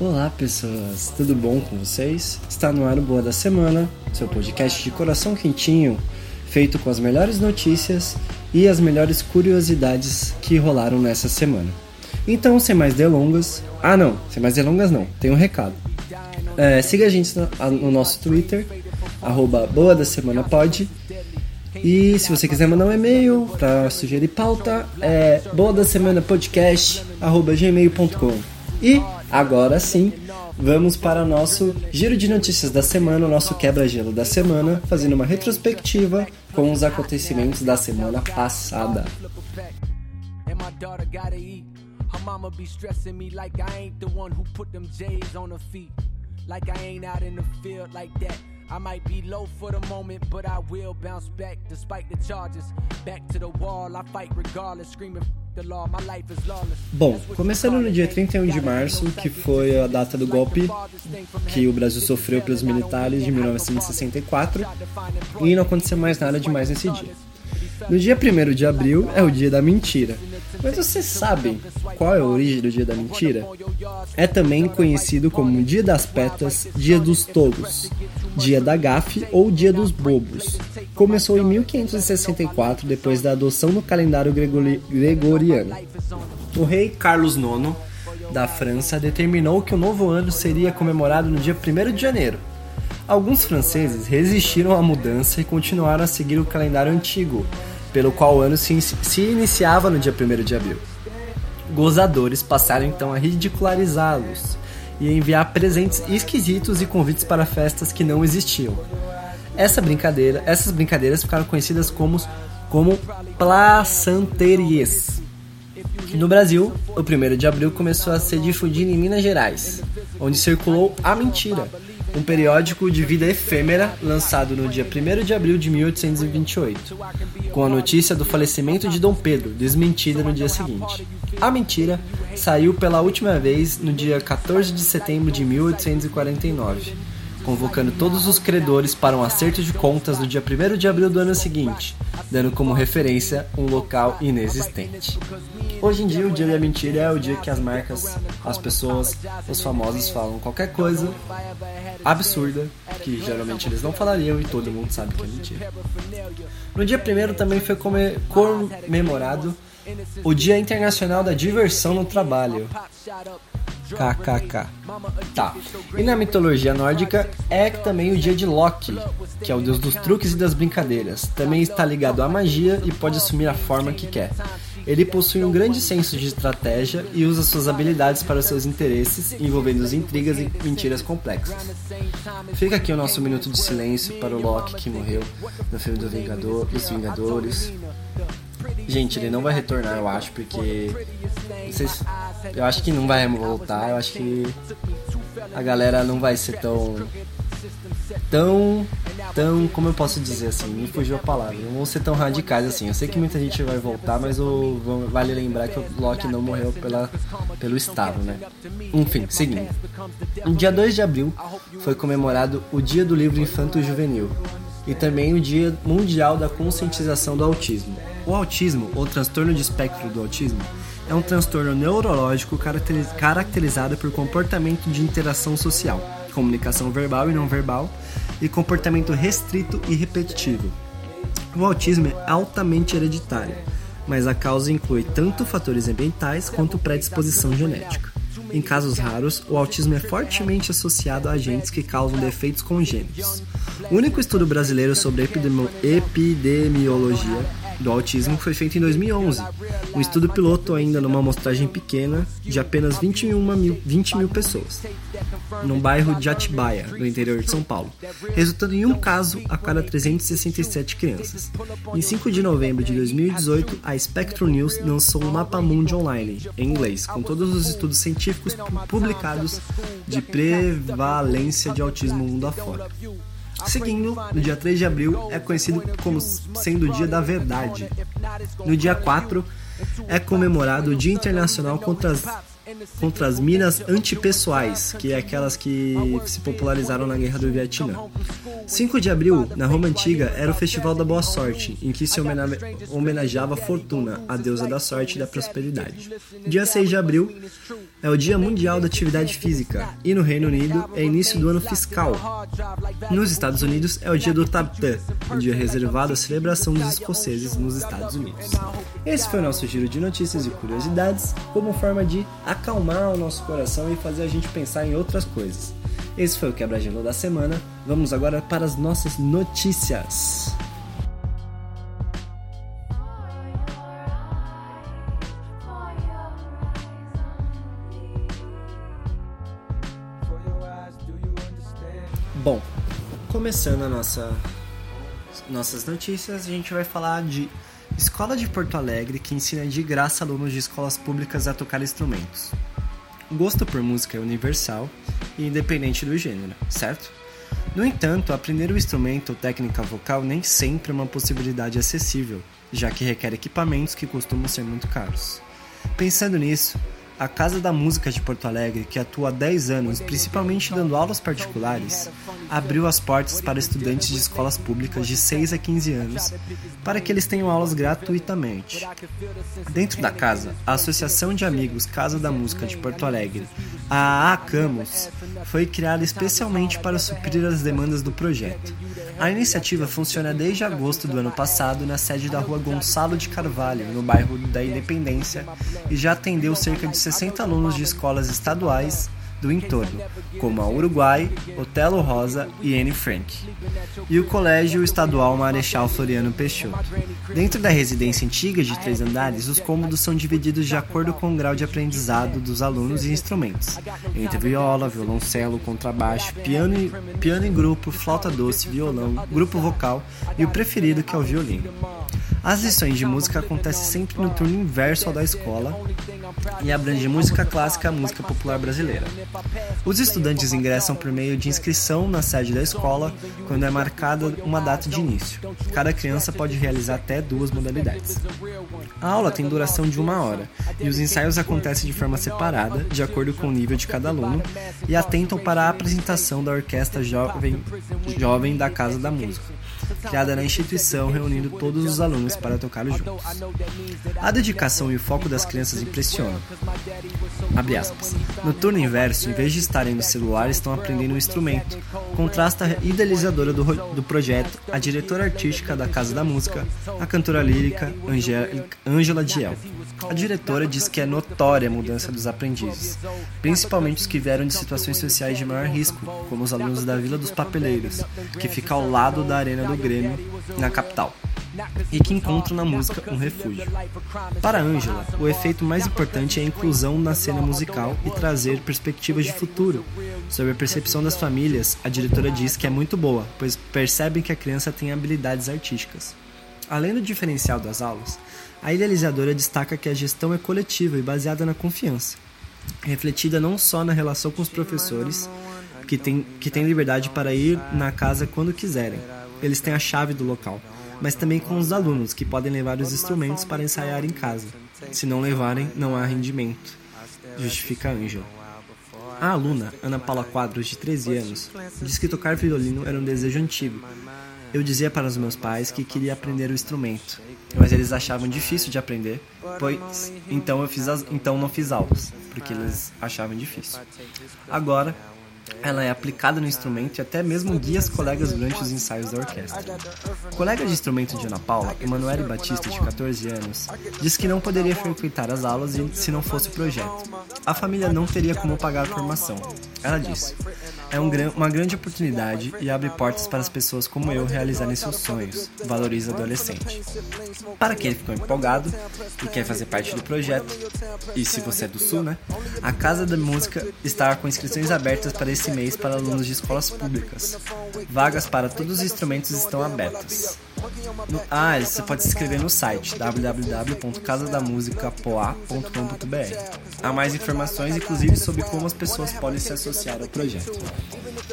Olá pessoas, tudo bom com vocês? Está no ar o Boa da Semana, seu podcast de coração quentinho, feito com as melhores notícias e as melhores curiosidades que rolaram nessa semana. Então, sem mais delongas. Ah, não, sem mais delongas não, tem um recado. É, siga a gente no, no nosso Twitter, arroba Boa da Semana Pod. E se você quiser mandar um e-mail para sugerir pauta, é boa da semana. E agora sim, vamos para o nosso giro de notícias da semana, o nosso quebra-gelo da semana, fazendo uma retrospectiva com os acontecimentos da semana passada. Like I might be low for the moment, but I will bounce back despite the charges. Back to the wall, I fight regardless, screaming "F- the law. My life is lawless. Bom, começando no dia 31 de março, que foi a data do golpe que o Brasil sofreu pelos militares de 1964, e não aconteceu mais nada demais nesse dia. No dia 1 de abril é o dia da mentira. Mas vocês sabem qual é a origem do dia da mentira? É também conhecido como Dia das Petas, Dia dos Tolos, Dia da Gafe ou Dia dos Bobos. Começou em 1564, depois da adoção no calendário gregori- gregoriano. O rei Carlos IX da França determinou que o novo ano seria comemorado no dia 1 de janeiro. Alguns franceses resistiram à mudança e continuaram a seguir o calendário antigo, pelo qual o ano se, inici- se iniciava no dia 1 de abril. Gozadores passaram então a ridicularizá-los e enviar presentes esquisitos e convites para festas que não existiam. Essa brincadeira, essas brincadeiras ficaram conhecidas como, como placenterias. No Brasil, o 1 de abril começou a ser difundido em Minas Gerais, onde circulou A Mentira, um periódico de vida efêmera lançado no dia 1 de abril de 1828, com a notícia do falecimento de Dom Pedro, desmentida no dia seguinte. A Mentira saiu pela última vez no dia 14 de setembro de 1849 convocando todos os credores para um acerto de contas no dia 1 de abril do ano seguinte, dando como referência um local inexistente. Hoje em dia, o dia da mentira é o dia que as marcas, as pessoas, os famosos falam qualquer coisa absurda que geralmente eles não falariam e todo mundo sabe que é mentira. No dia 1 também foi come- comemorado o Dia Internacional da Diversão no Trabalho. KKK. Tá. E na mitologia nórdica é também o dia de Loki, que é o deus dos truques e das brincadeiras. Também está ligado à magia e pode assumir a forma que quer. Ele possui um grande senso de estratégia e usa suas habilidades para seus interesses, envolvendo as intrigas e mentiras complexas. Fica aqui o nosso minuto de silêncio para o Loki que morreu no filme do Vingador, dos Vingadores. Gente, ele não vai retornar, eu acho, porque. eu acho que não vai voltar, eu acho que a galera não vai ser tão. Tão. Tão. Como eu posso dizer assim? Me fugiu a palavra. Não vão ser tão radicais assim. Eu sei que muita gente vai voltar, mas o, vale lembrar que o Loki não morreu pela, pelo Estado, né? Enfim, seguindo. No dia 2 de abril foi comemorado o Dia do Livro Infanto Juvenil e também o Dia Mundial da Conscientização do Autismo. O autismo, ou transtorno de espectro do autismo, é um transtorno neurológico caracteri- caracterizado por comportamento de interação social, comunicação verbal e não verbal, e comportamento restrito e repetitivo. O autismo é altamente hereditário, mas a causa inclui tanto fatores ambientais quanto predisposição genética. Em casos raros, o autismo é fortemente associado a agentes que causam defeitos congênitos. O único estudo brasileiro sobre epidemiologia do autismo foi feito em 2011, um estudo piloto ainda numa amostragem pequena de apenas 21 mil, 20 mil pessoas, num bairro de Atibaia, no interior de São Paulo, resultando em um caso a cada 367 crianças. Em 5 de novembro de 2018, a Spectrum News lançou um mapa mundi online, em inglês, com todos os estudos científicos pu- publicados de prevalência de autismo mundo afora. Seguindo, no dia 3 de abril é conhecido como sendo o Dia da Verdade. No dia 4 é comemorado o Dia Internacional contra as, contra as minas antipessoais, que é aquelas que se popularizaram na Guerra do Vietnã. 5 de abril, na Roma Antiga, era o Festival da Boa Sorte, em que se homenageava Fortuna, a deusa da sorte e da prosperidade. Dia 6 de abril é o Dia Mundial da Atividade Física, e no Reino Unido é início do ano fiscal. Nos Estados Unidos é o Dia do Tartan, um dia reservado à celebração dos escoceses nos Estados Unidos. Esse foi o nosso giro de notícias e curiosidades, como forma de acalmar o nosso coração e fazer a gente pensar em outras coisas. Esse foi o Quebra-Gelo da semana. Vamos agora para as nossas notícias. Bom, começando a nossa nossas notícias, a gente vai falar de Escola de Porto Alegre que ensina de graça alunos de escolas públicas a tocar instrumentos. O gosto por música é universal e independente do gênero, certo? No entanto, aprender o instrumento ou técnica vocal nem sempre é uma possibilidade acessível, já que requer equipamentos que costumam ser muito caros. Pensando nisso, a Casa da Música de Porto Alegre, que atua há 10 anos, principalmente dando aulas particulares, abriu as portas para estudantes de escolas públicas de 6 a 15 anos, para que eles tenham aulas gratuitamente. Dentro da casa, a Associação de Amigos Casa da Música de Porto Alegre, a ACAMUS, foi criada especialmente para suprir as demandas do projeto. A iniciativa funciona desde agosto do ano passado na sede da rua Gonçalo de Carvalho, no bairro da Independência, e já atendeu cerca de 60 alunos de escolas estaduais do entorno, como a Uruguai, Otelo Rosa e Anne Frank, e o Colégio Estadual Marechal Floriano Peixoto. Dentro da residência antiga de três andares, os cômodos são divididos de acordo com o grau de aprendizado dos alunos e instrumentos, entre viola, violoncelo, contrabaixo, piano, piano em grupo, flauta doce, violão, grupo vocal e o preferido que é o violino. As lições de música acontecem sempre no turno inverso ao da escola e abrange música clássica e música popular brasileira. Os estudantes ingressam por meio de inscrição na sede da escola quando é marcada uma data de início. Cada criança pode realizar até duas modalidades. A aula tem duração de uma hora e os ensaios acontecem de forma separada, de acordo com o nível de cada aluno, e atentam para a apresentação da orquestra jovem, jovem da Casa da Música criada na instituição, reunindo todos os alunos para tocar juntos. A dedicação e o foco das crianças impressionam. No turno inverso, em vez de estarem no celular, estão aprendendo um instrumento. Contrasta a idealizadora do, do projeto, a diretora artística da Casa da Música, a cantora lírica Angela Diel. A diretora diz que é notória a mudança dos aprendizes, principalmente os que vieram de situações sociais de maior risco, como os alunos da Vila dos Papeleiros, que fica ao lado da Arena do Grêmio, na capital, e que encontram na música um refúgio. Para Angela, o efeito mais importante é a inclusão na cena musical e trazer perspectivas de futuro. Sobre a percepção das famílias, a diretora diz que é muito boa, pois percebem que a criança tem habilidades artísticas. Além do diferencial das aulas, a idealizadora destaca que a gestão é coletiva e baseada na confiança, refletida não só na relação com os professores, que têm que tem liberdade para ir na casa quando quiserem, eles têm a chave do local, mas também com os alunos, que podem levar os instrumentos para ensaiar em casa. Se não levarem, não há rendimento, justifica Ângela. A aluna, Ana Paula Quadros, de 13 anos, diz que tocar violino era um desejo antigo. Eu dizia para os meus pais que queria aprender o instrumento, mas eles achavam difícil de aprender, pois então eu fiz as, então não fiz aulas, porque eles achavam difícil. Agora, ela é aplicada no instrumento e até mesmo guia as colegas durante os ensaios da orquestra. O colega de instrumento de Ana Paula, Emanuele Batista, de 14 anos, disse que não poderia frequentar as aulas se não fosse o projeto. A família não teria como pagar a formação. Ela disse: É um, uma grande oportunidade e abre portas para as pessoas como eu realizarem seus sonhos, valoriza adolescente. Para quem ficou empolgado e quer fazer parte do projeto, e se você é do Sul, né? A Casa da Música está com inscrições abertas para esse mês para alunos de escolas públicas. Vagas para todos os instrumentos estão abertas. No, ah, você pode se inscrever no site www.casadamusicapoa.com.br. Há mais informações, inclusive sobre como as pessoas podem se associar ao projeto.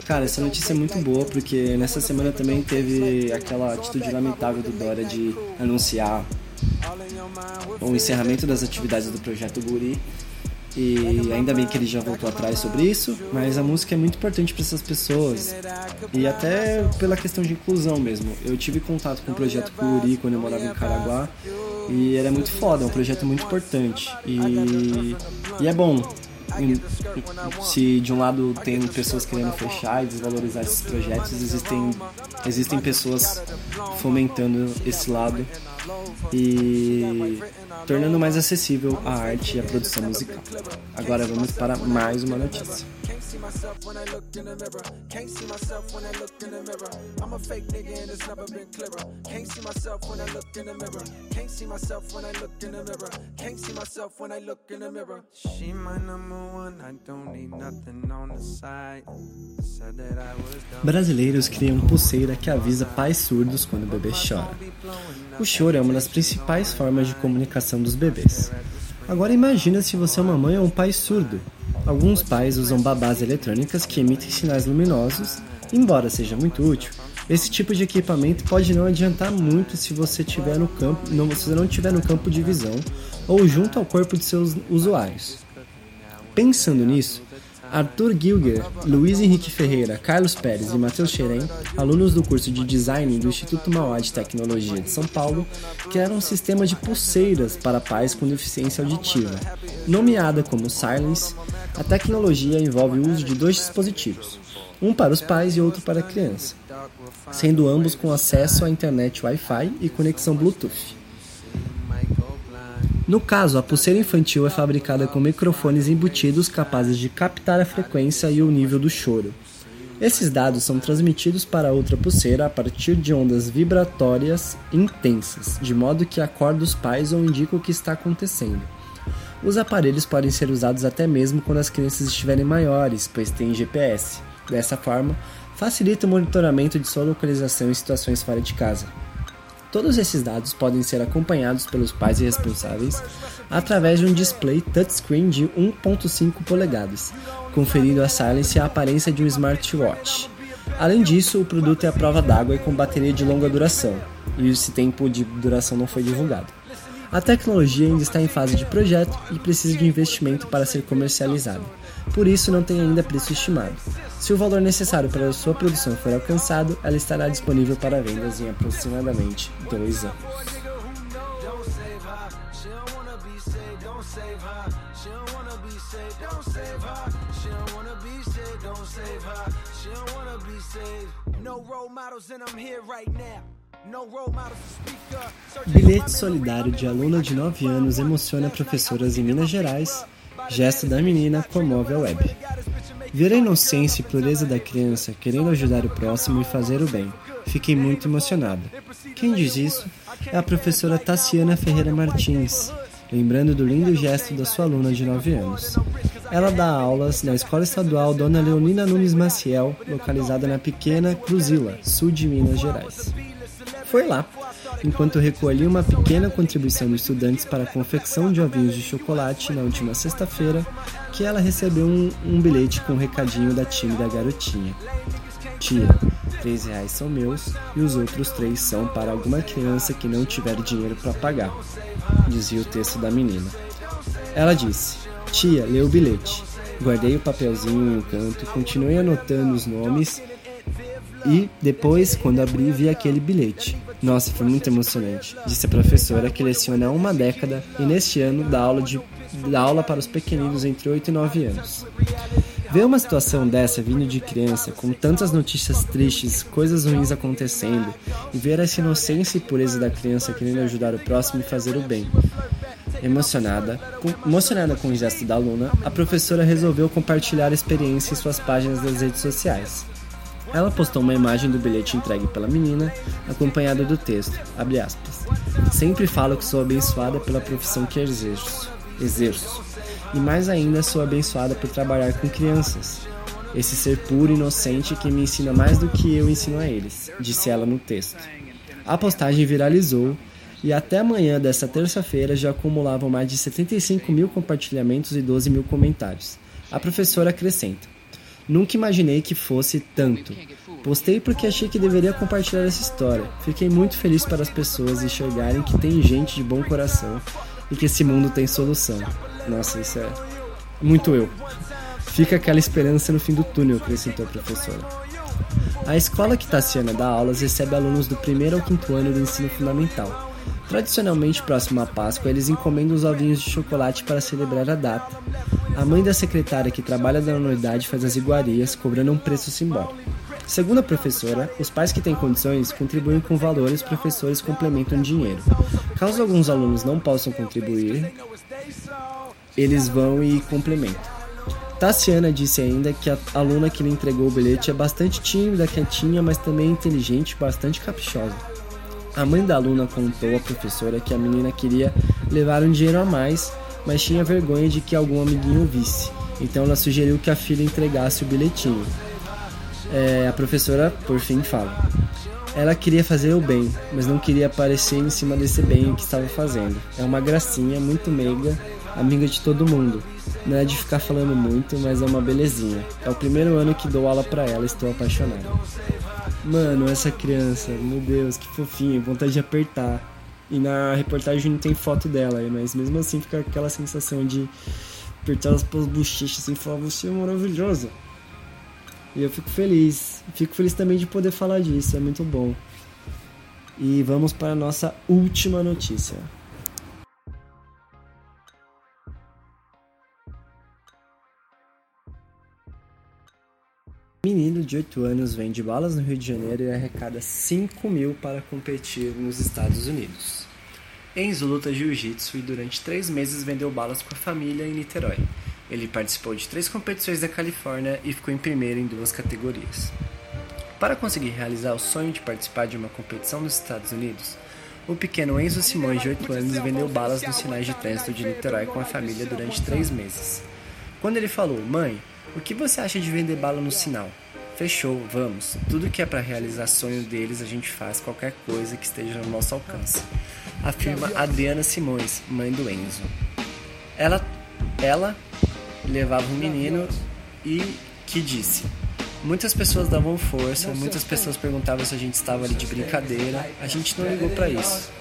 Cara, essa notícia é muito boa porque nessa semana também teve aquela atitude lamentável do Dória de anunciar o encerramento das atividades do projeto Guri E ainda bem que ele já voltou atrás sobre isso, mas a música é muito importante para essas pessoas. E até pela questão de inclusão mesmo. Eu tive contato com o projeto Curi quando eu morava em Caraguá. E é muito foda, é um projeto muito importante. E, e é bom se de um lado tem pessoas querendo fechar e desvalorizar esses projetos, existem, existem pessoas fomentando esse lado e tornando mais acessível a arte e a produção musical. Agora vamos para mais uma notícia. Myself when I look in the mirror. Can't see myself when I look in the mirror. I'm a fake nigga and it's never been clearer. Can't see myself when I look in the mirror. Can't see myself when I look in the mirror. Can't see myself when I look in the mirror. She my number one, I don't need nothing on the side. Brasileiros criam pulseira que avisa pais surdos quando o bebê chora. O choro é uma das principais formas de comunicação dos bebês. Agora imagina se você é uma mãe ou um pai surdo. Alguns pais usam babás eletrônicas que emitem sinais luminosos, embora seja muito útil. Esse tipo de equipamento pode não adiantar muito se você tiver no campo, não, se você não estiver no campo de visão ou junto ao corpo de seus usuários. Pensando nisso, Arthur Gilger, Luiz Henrique Ferreira, Carlos Pérez e Matheus Xerém, alunos do curso de Design do Instituto Mauá de Tecnologia de São Paulo, criaram um sistema de pulseiras para pais com deficiência auditiva. Nomeada como Silence, a tecnologia envolve o uso de dois dispositivos, um para os pais e outro para a criança, sendo ambos com acesso à internet Wi-Fi e conexão Bluetooth. No caso, a pulseira infantil é fabricada com microfones embutidos capazes de captar a frequência e o nível do choro. Esses dados são transmitidos para outra pulseira a partir de ondas vibratórias intensas, de modo que acorda os pais ou indica o que está acontecendo. Os aparelhos podem ser usados até mesmo quando as crianças estiverem maiores, pois têm GPS. Dessa forma, facilita o monitoramento de sua localização em situações fora de casa. Todos esses dados podem ser acompanhados pelos pais e responsáveis através de um display touchscreen de 1.5 polegadas, conferindo a Silence a aparência de um smartwatch. Além disso, o produto é à prova d'água e com bateria de longa duração, e esse tempo de duração não foi divulgado. A tecnologia ainda está em fase de projeto e precisa de investimento para ser comercializada. Por isso, não tem ainda preço estimado. Se o valor necessário para sua produção for alcançado, ela estará disponível para vendas em aproximadamente dois anos. Bilhete solidário de aluna de 9 anos emociona professoras em Minas Gerais. Gesto da menina comove a web. Ver a inocência e pureza da criança querendo ajudar o próximo e fazer o bem. Fiquei muito emocionada. Quem diz isso é a professora Tassiana Ferreira Martins, lembrando do lindo gesto da sua aluna de 9 anos. Ela dá aulas na Escola Estadual Dona Leonina Nunes Maciel, localizada na pequena Cruzila, sul de Minas Gerais foi lá, enquanto recolhi uma pequena contribuição de estudantes para a confecção de ovinhos de chocolate na última sexta-feira, que ela recebeu um, um, bilhete com um recadinho da tímida garotinha. Tia, três reais são meus e os outros três são para alguma criança que não tiver dinheiro para pagar, dizia o texto da menina. Ela disse: Tia, lê o bilhete. Guardei o papelzinho em um canto, continuei anotando os nomes e depois, quando abri, vi aquele bilhete. Nossa, foi muito emocionante, disse a professora que leciona há uma década e neste ano dá aula, de, dá aula para os pequeninos entre 8 e 9 anos. Ver uma situação dessa vindo de criança, com tantas notícias tristes, coisas ruins acontecendo, e ver essa inocência e pureza da criança querendo ajudar o próximo e fazer o bem. Emocionada, emocionada com o gesto da aluna, a professora resolveu compartilhar a experiência em suas páginas das redes sociais. Ela postou uma imagem do bilhete entregue pela menina, acompanhada do texto, aspas, Sempre falo que sou abençoada pela profissão que exerço, exerço. E mais ainda sou abençoada por trabalhar com crianças. Esse ser puro e inocente que me ensina mais do que eu ensino a eles, disse ela no texto. A postagem viralizou e até amanhã dessa terça-feira já acumulavam mais de 75 mil compartilhamentos e 12 mil comentários. A professora acrescenta: Nunca imaginei que fosse tanto. Postei porque achei que deveria compartilhar essa história. Fiquei muito feliz para as pessoas enxergarem que tem gente de bom coração e que esse mundo tem solução. Nossa, isso é Muito eu. Fica aquela esperança no fim do túnel, acrescentou a professora. A escola que Tassiana dá aulas recebe alunos do primeiro ao quinto ano do ensino fundamental. Tradicionalmente, próximo à Páscoa, eles encomendam os ovinhos de chocolate para celebrar a data. A mãe da secretária que trabalha na unidade faz as iguarias, cobrando um preço simbólico. Segundo a professora, os pais que têm condições contribuem com valores e os professores complementam dinheiro. Caso alguns alunos não possam contribuir, eles vão e complementam. Tassiana disse ainda que a aluna que lhe entregou o bilhete é bastante tímida, quietinha, mas também inteligente e bastante caprichosa. A mãe da aluna contou à professora que a menina queria levar um dinheiro a mais, mas tinha vergonha de que algum amiguinho visse, então ela sugeriu que a filha entregasse o bilhetinho. É, a professora, por fim, fala: Ela queria fazer o bem, mas não queria aparecer em cima desse bem que estava fazendo. É uma gracinha muito meiga amiga de todo mundo. Não é de ficar falando muito, mas é uma belezinha. É o primeiro ano que dou aula pra ela, estou apaixonado. Mano, essa criança, meu Deus, que fofinha, vontade de apertar. E na reportagem não tem foto dela, mas mesmo assim fica aquela sensação de apertar as bochechas assim e falar: Você é maravilhosa. E eu fico feliz. Fico feliz também de poder falar disso, é muito bom. E vamos para a nossa última notícia. Menino de 8 anos vende balas no Rio de Janeiro e arrecada 5 mil para competir nos Estados Unidos. Enzo luta jiu-jitsu e durante três meses vendeu balas com a família em Niterói. Ele participou de três competições da Califórnia e ficou em primeiro em duas categorias. Para conseguir realizar o sonho de participar de uma competição nos Estados Unidos, o pequeno Enzo Simões, de 8 anos, vendeu balas nos sinais de trânsito de Niterói com a família durante três meses. Quando ele falou, mãe, o que você acha de vender bala no sinal? Fechou, vamos. Tudo que é para realizar sonho deles a gente faz, qualquer coisa que esteja no nosso alcance. Afirma Adriana Simões, mãe do Enzo. Ela, ela levava um menino e que disse: Muitas pessoas davam força, muitas pessoas perguntavam se a gente estava ali de brincadeira. A gente não ligou para isso.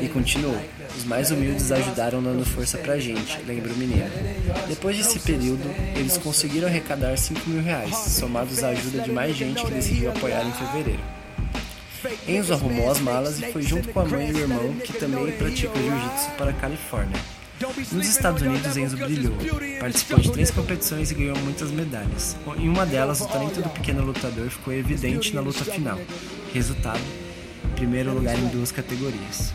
E continuou: Os mais humildes ajudaram dando força pra gente, lembra o menino. Depois desse período, eles conseguiram arrecadar 5 mil reais, somados à ajuda de mais gente que decidiu apoiar em fevereiro. Enzo arrumou as malas e foi junto com a mãe e o irmão, que também pratica jiu-jitsu, para a Califórnia. Nos Estados Unidos, Enzo brilhou, participou de três competições e ganhou muitas medalhas. Em uma delas, o talento do pequeno lutador ficou evidente na luta final. Resultado: primeiro lugar em duas categorias.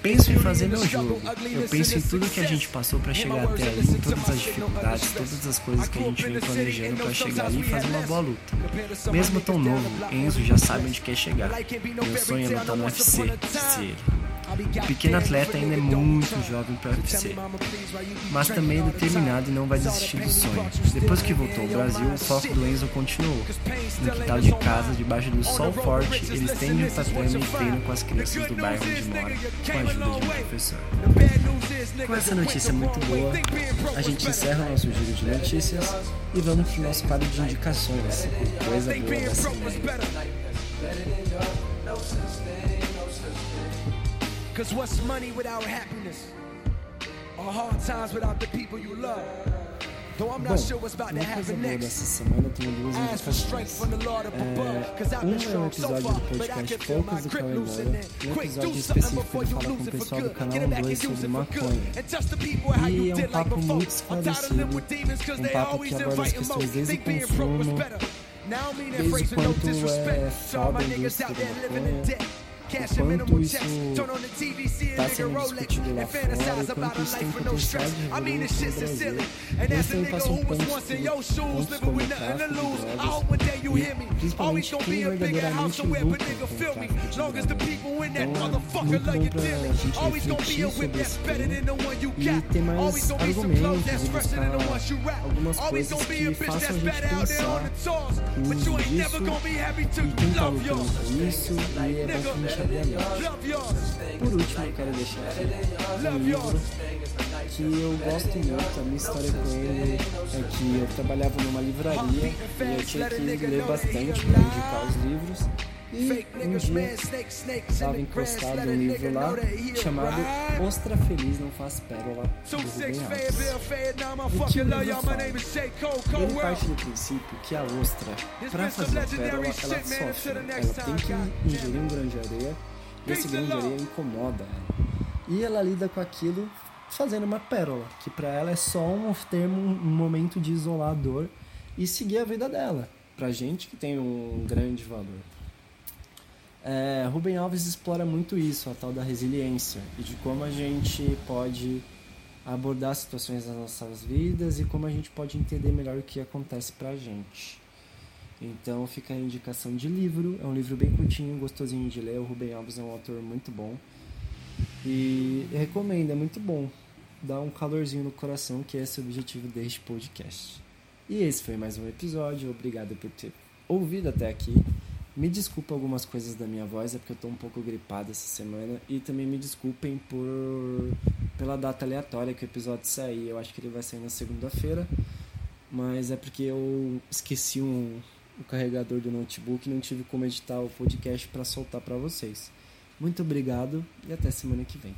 Penso em fazer meu jogo. Eu penso em tudo que a gente passou para chegar até ali, em todas as dificuldades, todas as coisas que a gente vem planejando para chegar ali e fazer uma boa luta. Mesmo tão novo, Enzo já sabe onde quer chegar. Meu sonho é lutar no UFC, disse ele. O pequeno atleta ainda é muito jovem para UFC, mas também é determinado e não vai desistir do sonho. Depois que voltou ao Brasil, o foco do Enzo continuou. No quintal de casa, debaixo do sol forte, ele estende o tatame e treina com as crianças do bairro onde mora, com a ajuda de um professor. Com essa notícia muito boa, a gente encerra o nosso giro de notícias e vamos para o nosso quadro de indicações. Coisa boa da semana. Cause what's money without happiness? Or hard times without the people you love? Bom, uma coisa boa dessa semana eu tenho duas indicações. É, um é um episódio do podcast Poucos do Cauê Moura, um episódio específico ele fala com o pessoal do canal 2 sobre maconha. E é um papo muito esclarecido, um papo que aborda as questões desde o consumo, desde quanto é foda a indústria da maconha, o quanto isso está sendo discutido lá fora, o quanto isso tem potencial de revolução no Cash and minimum checks. Turn on the TV, see a nigga Rolex. And fantasize about a life with no stress. I mean, this shit's silly. And as a nigga who was once in your shoes, living with nothing to lose. I hope one day you hear me. Always gonna be a bigger house somewhere, but nigga, feel me. Long as the people in that motherfucker love you dearly. Always gonna be a whip that's better than the one you got. Always gonna be some clothes that's fresher than the ones you rap. Always gonna be a bitch that's better out there on the tours. But you ain't never gonna be happy till you love yours. Nigga, por último, eu quero deixar aqui um livro que eu gosto muito. A minha história com ele é que eu trabalhava numa livraria e eu tinha que ler bastante para indicar os livros. E um dia estava encostado um livro lá chamado Ostra Feliz Não Faz Pérola do Rubem Alves. O que o livro fala? Ele parte do princípio que a ostra, para fazer a pérola, ela sofre. Ela tem que ingerir um grão de areia e esse grão de areia incomoda ela. E ela lida com aquilo fazendo uma pérola, que para ela é só um termo, um momento de isolador e seguir a vida dela. Pra gente que tem um grande valor. É, Rubem Alves explora muito isso, a tal da resiliência e de como a gente pode abordar situações das nossas vidas e como a gente pode entender melhor o que acontece pra gente. Então fica a indicação de livro, é um livro bem curtinho, gostosinho de ler. O Rubem Alves é um autor muito bom. E recomendo, é muito bom. Dá um calorzinho no coração, que é o objetivo deste podcast. E esse foi mais um episódio. Obrigado por ter ouvido até aqui. Me desculpa algumas coisas da minha voz, é porque eu tô um pouco gripado essa semana. E também me desculpem por pela data aleatória que o episódio sair. Eu acho que ele vai sair na segunda-feira. Mas é porque eu esqueci um, o carregador do notebook e não tive como editar o podcast para soltar para vocês. Muito obrigado e até semana que vem.